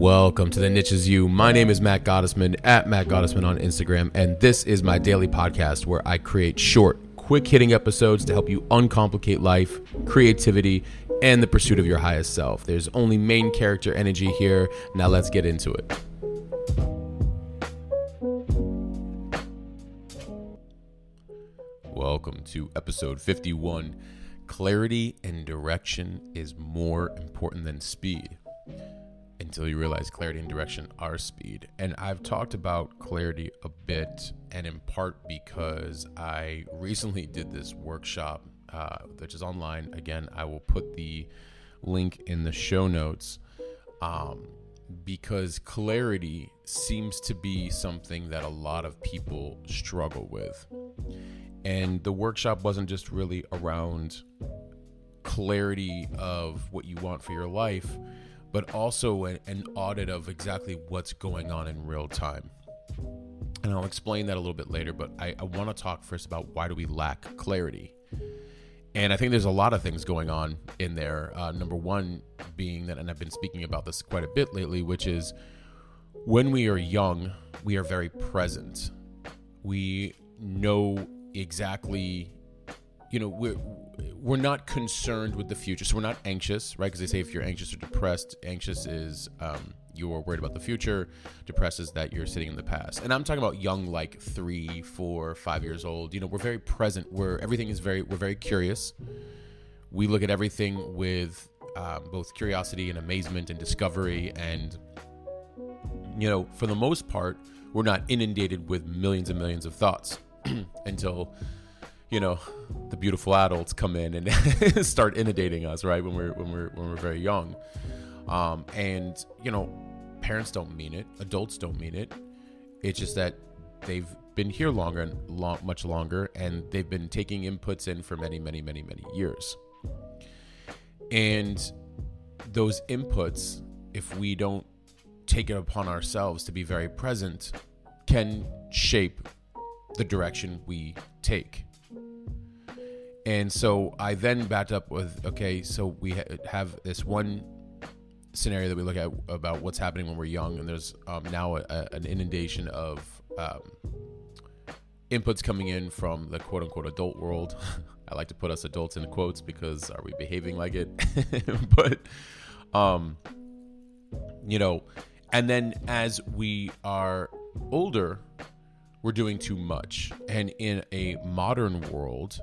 Welcome to the Niche Is You. My name is Matt Gottesman at Matt Gottesman on Instagram, and this is my daily podcast where I create short, quick hitting episodes to help you uncomplicate life, creativity, and the pursuit of your highest self. There's only main character energy here. Now let's get into it. Welcome to episode 51. Clarity and direction is more important than speed until you realize clarity and direction are speed. And I've talked about clarity a bit, and in part because I recently did this workshop, uh, which is online. Again, I will put the link in the show notes. Um, because clarity seems to be something that a lot of people struggle with. And the workshop wasn't just really around clarity of what you want for your life, but also an audit of exactly what's going on in real time. And I'll explain that a little bit later, but I, I want to talk first about why do we lack clarity. And I think there's a lot of things going on in there. Uh, number one being that, and I've been speaking about this quite a bit lately, which is when we are young, we are very present. We know exactly, you know, we're we're not concerned with the future. So we're not anxious, right? Because they say if you're anxious or depressed, anxious is um, you're worried about the future. Depressed is that you're sitting in the past. And I'm talking about young, like three, four, five years old. You know, we're very present. we're everything is very, we're very curious. We look at everything with um, both curiosity and amazement and discovery. And, you know, for the most part, we're not inundated with millions and millions of thoughts until you know the beautiful adults come in and start inundating us right when we're when we're when we're very young. Um, and you know parents don't mean it. Adults don't mean it. It's just that they've been here longer and long, much longer and they've been taking inputs in for many many many many years. And those inputs if we don't take it upon ourselves to be very present can shape the direction we take and so I then backed up with okay, so we ha- have this one scenario that we look at about what's happening when we're young, and there's um, now a, a, an inundation of um, inputs coming in from the quote unquote adult world. I like to put us adults in quotes because are we behaving like it? but, um, you know, and then as we are older, we're doing too much. And in a modern world,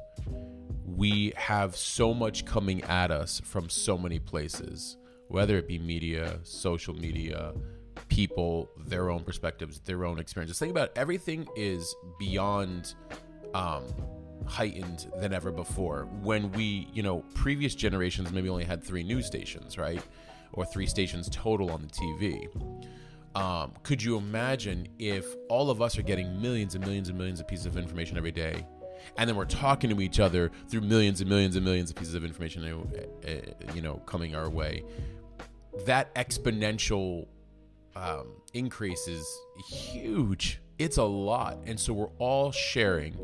we have so much coming at us from so many places, whether it be media, social media, people, their own perspectives, their own experiences. Think about it, everything is beyond um, heightened than ever before. When we, you know, previous generations maybe only had three news stations, right? Or three stations total on the TV. Um, could you imagine if all of us are getting millions and millions and millions of pieces of information every day? And then we're talking to each other through millions and millions and millions of pieces of information, uh, uh, you know, coming our way. That exponential um, increase is huge. It's a lot, and so we're all sharing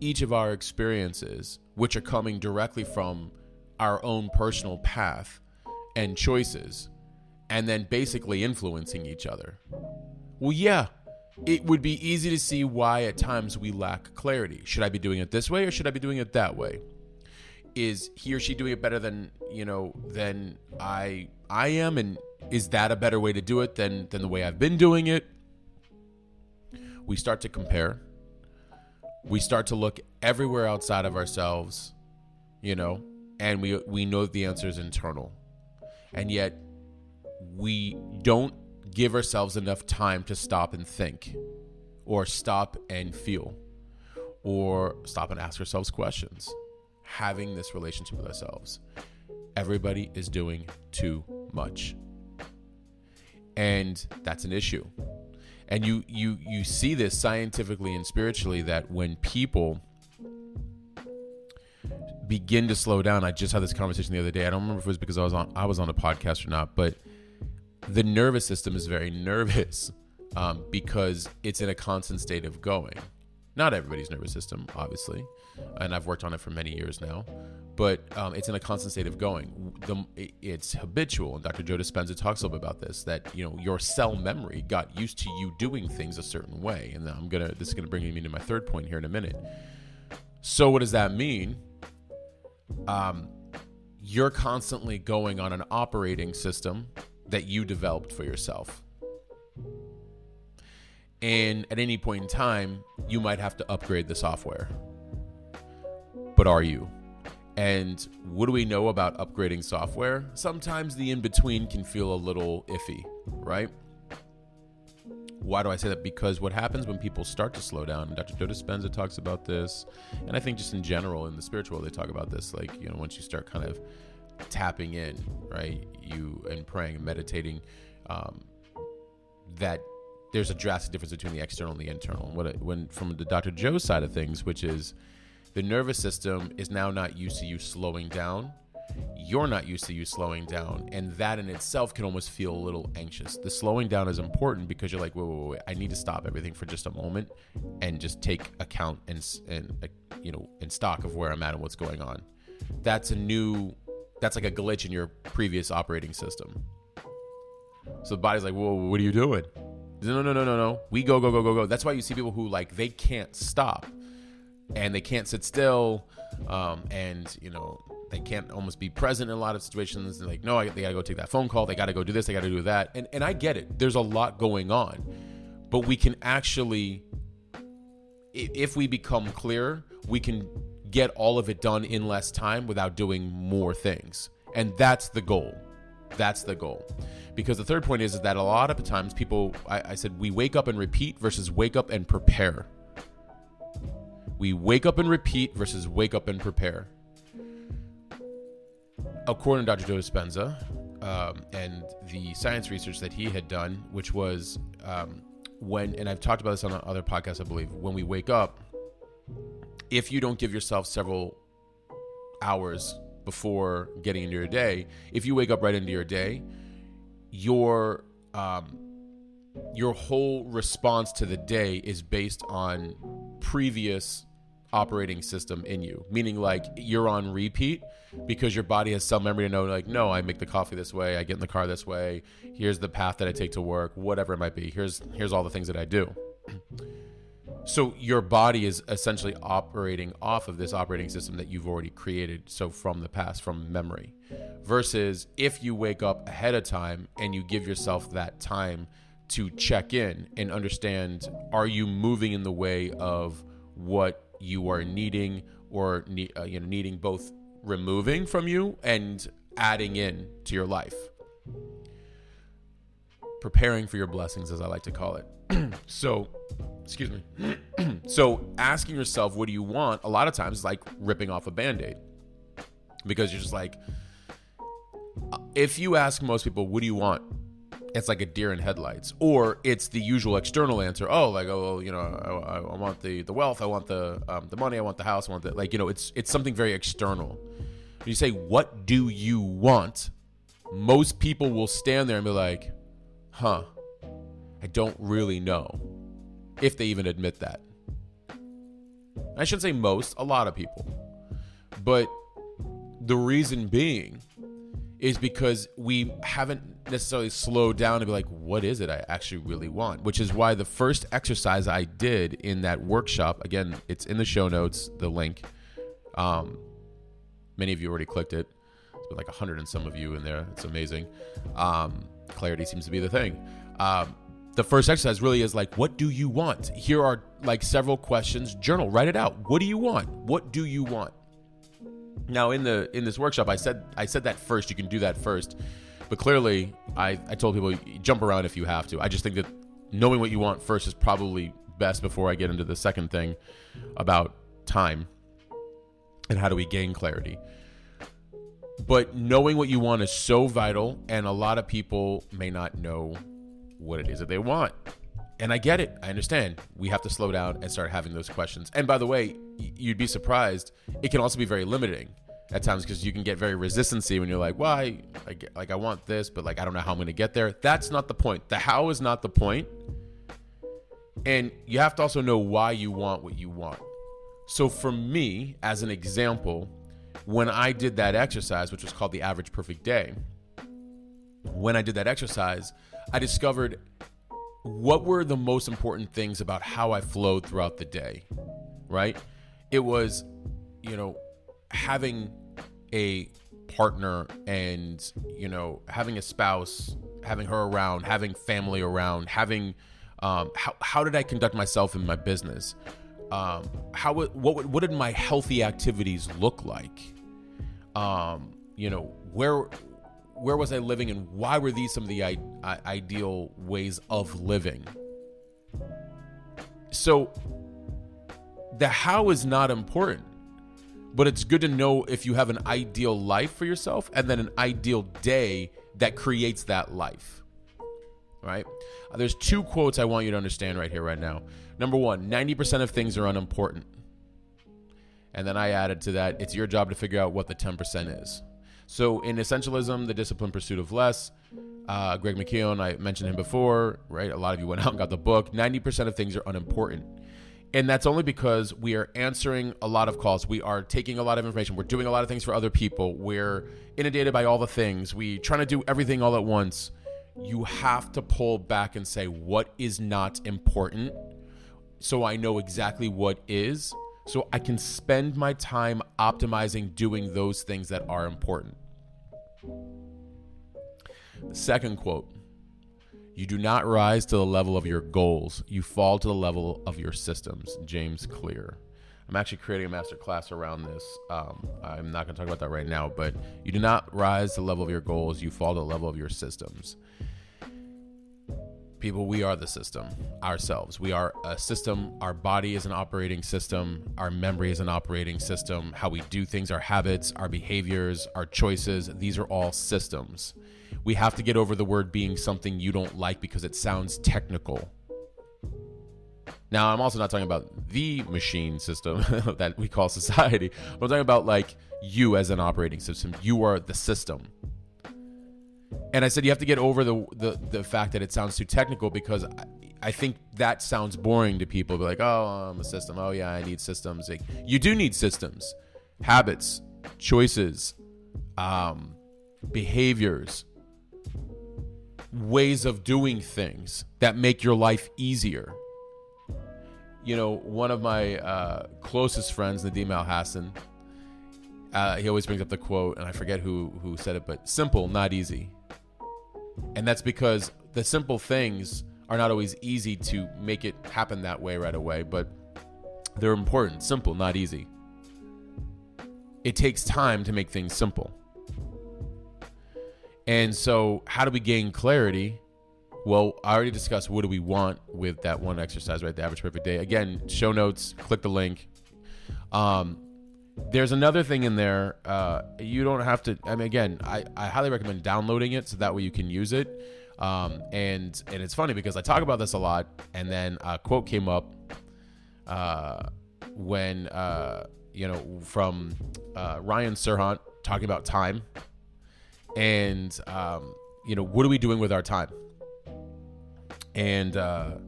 each of our experiences, which are coming directly from our own personal path and choices, and then basically influencing each other. Well, yeah, it would be easy to see why at times we lack clarity. Should I be doing it this way or should I be doing it that way? Is he or she doing it better than, you know, than I I am and is that a better way to do it than than the way I've been doing it? We start to compare. We start to look everywhere outside of ourselves, you know, and we we know the answer is internal. And yet we don't give ourselves enough time to stop and think, or stop and feel, or stop and ask ourselves questions. Having this relationship with ourselves. Everybody is doing too much. And that's an issue. And you you you see this scientifically and spiritually that when people begin to slow down, I just had this conversation the other day. I don't remember if it was because I was on I was on a podcast or not, but the nervous system is very nervous um, because it's in a constant state of going. Not everybody's nervous system, obviously, and I've worked on it for many years now. but um, it's in a constant state of going. The, it's habitual, and Dr. Joe Dispenza talks a little bit about this. That you know your cell memory got used to you doing things a certain way, and I'm gonna this is gonna bring me to my third point here in a minute. So what does that mean? Um, you're constantly going on an operating system that you developed for yourself. And at any point in time, you might have to upgrade the software. But are you? And what do we know about upgrading software? Sometimes the in between can feel a little iffy, right? Why do I say that? Because what happens when people start to slow down, Dr. Joe Dispenza talks about this, and I think just in general in the spiritual, they talk about this. Like, you know, once you start kind of tapping in, right, you and praying, and meditating, um, that there's a drastic difference between the external and the internal. When from the Dr. Joe side of things, which is the nervous system is now not used to you slowing down. You're not used to you slowing down, and that in itself can almost feel a little anxious. The slowing down is important because you're like, wait, wait, wait, I need to stop everything for just a moment and just take account and and uh, you know in stock of where I'm at and what's going on. That's a new, that's like a glitch in your previous operating system. So the body's like, whoa, what are you doing? No, no, no, no, no. We go, go, go, go, go. That's why you see people who like they can't stop and they can't sit still, um, and you know they can't almost be present in a lot of situations. They're like, no, I, they gotta go take that phone call. They gotta go do this. They gotta do that. And and I get it. There's a lot going on, but we can actually, if we become clear, we can get all of it done in less time without doing more things, and that's the goal. That's the goal. Because the third point is, is that a lot of times people, I, I said, we wake up and repeat versus wake up and prepare. We wake up and repeat versus wake up and prepare. According to Dr. Joe Dispenza um, and the science research that he had done, which was um, when, and I've talked about this on other podcasts, I believe, when we wake up, if you don't give yourself several hours before getting into your day, if you wake up right into your day, your um, your whole response to the day is based on previous operating system in you, meaning like you're on repeat because your body has some memory to know, like, no, I make the coffee this way, I get in the car this way, here's the path that I take to work, whatever it might be. Here's here's all the things that I do. So your body is essentially operating off of this operating system that you've already created, so from the past, from memory. Versus if you wake up ahead of time and you give yourself that time to check in and understand are you moving in the way of what you are needing or uh, you know needing both removing from you and adding in to your life preparing for your blessings as i like to call it so excuse me. So asking yourself what do you want a lot of times is like ripping off a band-aid. Because you're just like uh, if you ask most people what do you want? It's like a deer in headlights. Or it's the usual external answer oh like oh you know i, I want the the wealth i want the um, the money i want the house i want the like you know it's it's something very external. When you say what do you want? Most people will stand there and be like huh i don't really know if they even admit that i shouldn't say most a lot of people but the reason being is because we haven't necessarily slowed down and be like, what is it I actually really want? Which is why the first exercise I did in that workshop, again, it's in the show notes, the link. Um, many of you already clicked it. It's been like a hundred and some of you in there. It's amazing. Um, clarity seems to be the thing. Um, the first exercise really is like, what do you want? Here are like several questions. Journal, write it out. What do you want? What do you want? Now in the in this workshop, I said I said that first. You can do that first but clearly, I, I told people jump around if you have to. I just think that knowing what you want first is probably best before I get into the second thing about time and how do we gain clarity. But knowing what you want is so vital, and a lot of people may not know what it is that they want. And I get it. I understand. We have to slow down and start having those questions. And by the way, you'd be surprised. It can also be very limiting at times because you can get very resistancy when you're like, well, I, I like I want this, but like I don't know how I'm going to get there. That's not the point. The how is not the point. And you have to also know why you want what you want. So for me, as an example, when I did that exercise, which was called the average perfect day, when I did that exercise, I discovered what were the most important things about how I flowed throughout the day, right? It was, you know, having a partner and, you know, having a spouse, having her around, having family around, having, um, how, how did I conduct myself in my business? Um, how, what, what did my healthy activities look like? Um, you know, where, where was I living and why were these some of the I- I- ideal ways of living? So the how is not important, but it's good to know if you have an ideal life for yourself and then an ideal day that creates that life. Right? Uh, there's two quotes I want you to understand right here, right now. Number one 90% of things are unimportant. And then I added to that, it's your job to figure out what the 10% is. So in Essentialism, the disciplined pursuit of less, uh, Greg McKeown, I mentioned him before, right? A lot of you went out and got the book. 90% of things are unimportant. And that's only because we are answering a lot of calls. We are taking a lot of information. We're doing a lot of things for other people. We're inundated by all the things. We trying to do everything all at once. You have to pull back and say what is not important so I know exactly what is so I can spend my time optimizing doing those things that are important. Second quote You do not rise to the level of your goals, you fall to the level of your systems. James Clear. I'm actually creating a master class around this. Um, I'm not going to talk about that right now, but you do not rise to the level of your goals, you fall to the level of your systems. People, we are the system ourselves. We are a system. Our body is an operating system. Our memory is an operating system. How we do things, our habits, our behaviors, our choices, these are all systems. We have to get over the word being something you don't like because it sounds technical. Now, I'm also not talking about the machine system that we call society. but I'm talking about like you as an operating system. You are the system. And I said you have to get over the the, the fact that it sounds too technical because I, I think that sounds boring to people. Be like, oh, I'm a system. Oh yeah, I need systems. Like, you do need systems, habits, choices, um, behaviors, ways of doing things that make your life easier. You know, one of my uh, closest friends, Nadim Al Hassan, uh, he always brings up the quote, and I forget who who said it, but simple, not easy. And that's because the simple things are not always easy to make it happen that way right away, but they're important, simple, not easy. It takes time to make things simple. And so, how do we gain clarity? Well, I already discussed what do we want with that one exercise, right? The average perfect day. Again, show notes, click the link. Um, there's another thing in there. Uh, you don't have to. I mean, again, I, I highly recommend downloading it so that way you can use it. Um, and and it's funny because I talk about this a lot, and then a quote came up uh, when uh, you know from uh, Ryan Serhant talking about time, and um, you know what are we doing with our time? And uh,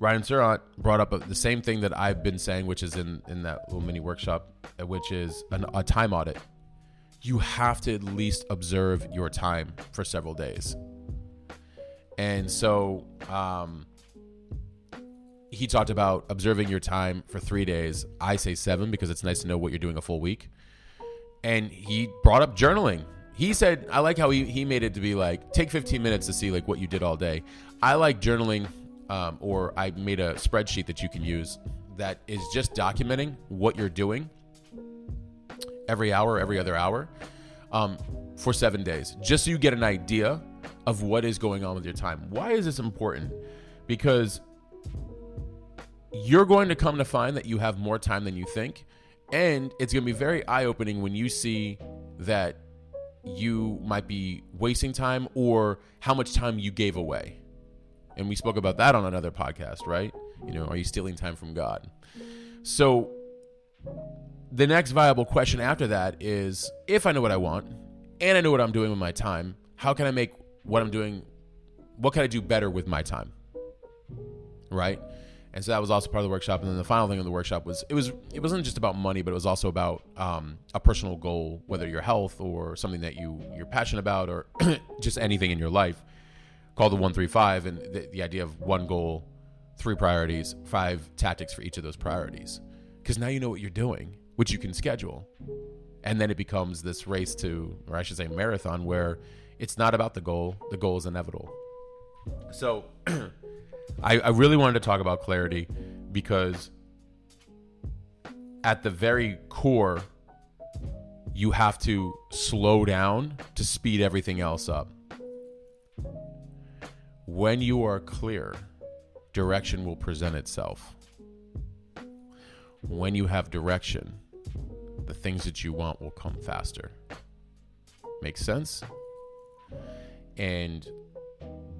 Ryan Serhant brought up the same thing that I've been saying, which is in, in that little mini workshop, which is an, a time audit. You have to at least observe your time for several days. And so um, he talked about observing your time for three days. I say seven because it's nice to know what you're doing a full week. And he brought up journaling. He said, I like how he, he made it to be like, take 15 minutes to see like what you did all day. I like journaling um, or I made a spreadsheet that you can use that is just documenting what you're doing every hour, every other hour um, for seven days, just so you get an idea of what is going on with your time. Why is this important? Because you're going to come to find that you have more time than you think. And it's going to be very eye opening when you see that you might be wasting time or how much time you gave away. And we spoke about that on another podcast, right? You know, are you stealing time from God? So the next viable question after that is if I know what I want and I know what I'm doing with my time, how can I make what I'm doing, what can I do better with my time? Right? and so that was also part of the workshop. And then the final thing of the workshop was it was it wasn't just about money, but it was also about um, a personal goal, whether your health or something that you you're passionate about, or just anything in your life. Called the one three five, and the, the idea of one goal, three priorities, five tactics for each of those priorities. Because now you know what you're doing, which you can schedule, and then it becomes this race to, or I should say, marathon, where it's not about the goal; the goal is inevitable. So. I, I really wanted to talk about clarity because at the very core, you have to slow down to speed everything else up. When you are clear, direction will present itself. When you have direction, the things that you want will come faster. Makes sense? And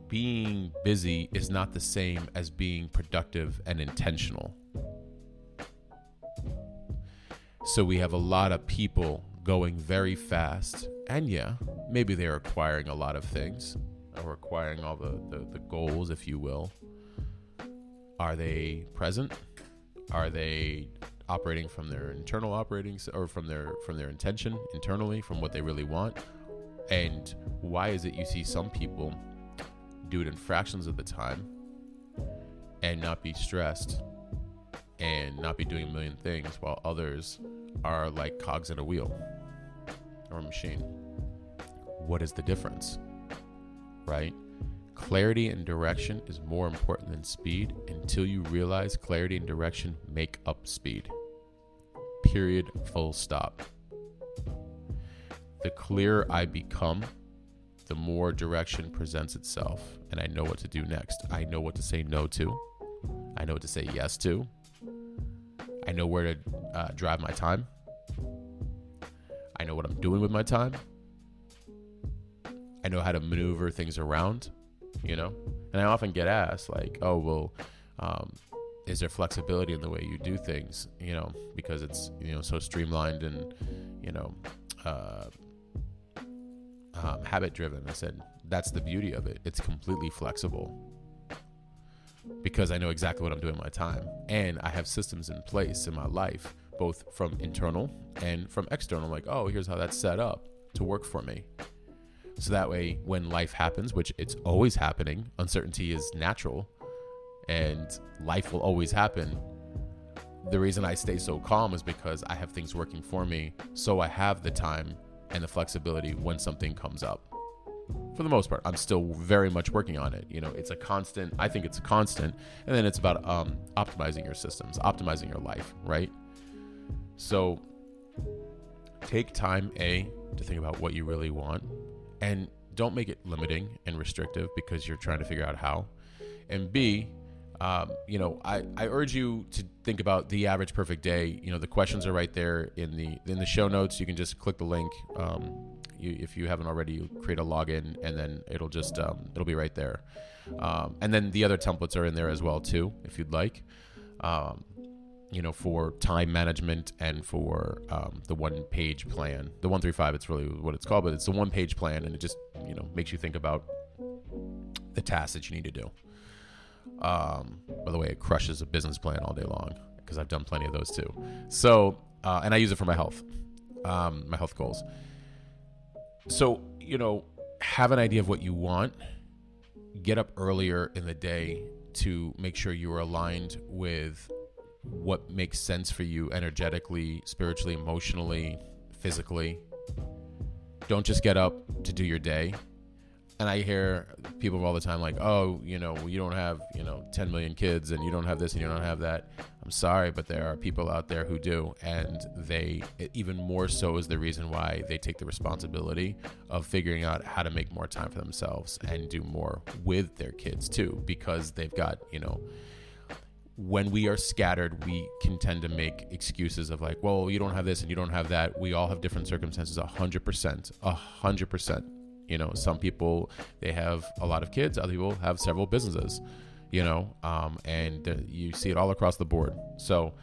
being busy is not the same as being productive and intentional. So we have a lot of people going very fast. And yeah, maybe they're acquiring a lot of things or acquiring all the, the, the goals, if you will. Are they present? Are they operating from their internal operating or from their from their intention internally from what they really want? And why is it you see some people do it in fractions of the time and not be stressed and not be doing a million things while others are like cogs in a wheel or a machine. What is the difference? Right? Clarity and direction is more important than speed until you realize clarity and direction make up speed. Period. Full stop. The clearer I become, the more direction presents itself and I know what to do next. I know what to say no to. I know what to say yes to. I know where to uh, drive my time. I know what I'm doing with my time. I know how to maneuver things around, you know? And I often get asked, like, oh, well, um, is there flexibility in the way you do things, you know, because it's, you know, so streamlined and, you know, uh, um, habit driven. I said, that's the beauty of it. It's completely flexible because I know exactly what I'm doing my time. And I have systems in place in my life, both from internal and from external. Like, oh, here's how that's set up to work for me. So that way, when life happens, which it's always happening, uncertainty is natural and life will always happen. The reason I stay so calm is because I have things working for me. So I have the time and the flexibility when something comes up. For the most part, I'm still very much working on it. You know, it's a constant. I think it's a constant, and then it's about um, optimizing your systems, optimizing your life, right? So, take time a to think about what you really want, and don't make it limiting and restrictive because you're trying to figure out how. And b um, you know, I, I urge you to think about the average perfect day. You know, the questions are right there in the in the show notes. You can just click the link. Um, you, if you haven't already, you create a login, and then it'll just um, it'll be right there. Um, and then the other templates are in there as well too, if you'd like. You know, for time management and for um, the one page plan. The one three five, it's really what it's called, but it's the one page plan, and it just you know makes you think about the tasks that you need to do. Um, by the way, it crushes a business plan all day long because I've done plenty of those too. So, uh, and I use it for my health, um, my health goals. So, you know, have an idea of what you want. Get up earlier in the day to make sure you are aligned with what makes sense for you energetically, spiritually, emotionally, physically. Don't just get up to do your day and I hear people all the time like, "Oh, you know, you don't have, you know, 10 million kids and you don't have this and you don't have that." I'm sorry, but there are people out there who do, and they even more so is the reason why they take the responsibility of figuring out how to make more time for themselves and do more with their kids too because they've got, you know, when we are scattered, we can tend to make excuses of like, well, you don't have this and you don't have that. We all have different circumstances, a hundred percent, a hundred percent you know, some people they have a lot of kids, other people have several businesses. You know, um, and you see it all across the board. So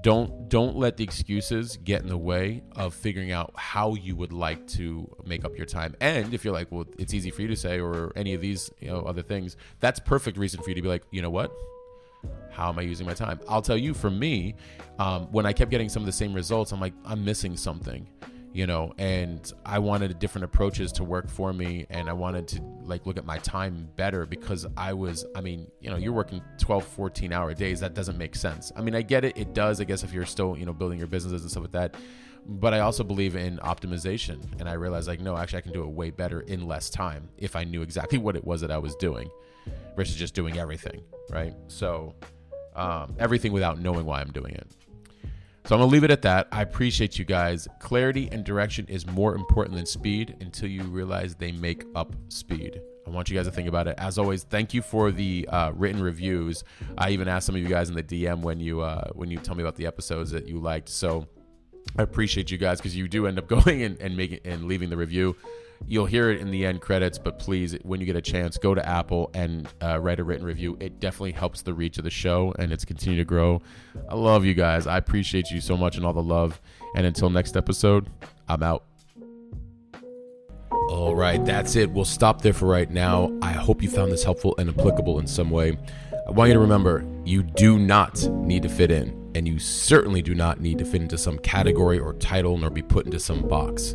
don't don't let the excuses get in the way of figuring out how you would like to make up your time and if you're like well it's easy for you to say or any of these you know other things that's perfect reason for you to be like you know what How am I using my time? I'll tell you, for me, um, when I kept getting some of the same results, I'm like, I'm missing something you know and i wanted different approaches to work for me and i wanted to like look at my time better because i was i mean you know you're working 12 14 hour days. That doesn't make sense. I mean i get it. It does i guess if you're still you know building your businesses and stuff like that. But i also believe in optimization and i realized like no actually i can do it way better in less time if i knew exactly what it was that i was doing versus just doing everything right so um, everything without knowing why i'm doing it so I'm to leave it at that. I appreciate you guys. Clarity and direction is more important than speed until you realize they make up speed. I want you guys to think about it. As always, thank you for the uh, written reviews. I even asked some of you guys in the DM when you uh, when you tell me about the episodes that you liked. So I appreciate you guys because you do end up going and, and making and leaving the review. You'll hear it in the end credits, but please, when you get a chance, go to Apple and uh, write a written review. It definitely helps the reach of the show and it's continue to grow. I love you guys. I appreciate you so much and all the love. And until next episode, I'm out. All right, that's it. We'll stop there for right now. I hope you found this helpful and applicable in some way. I want you to remember you do not need to fit in, and you certainly do not need to fit into some category or title nor be put into some box.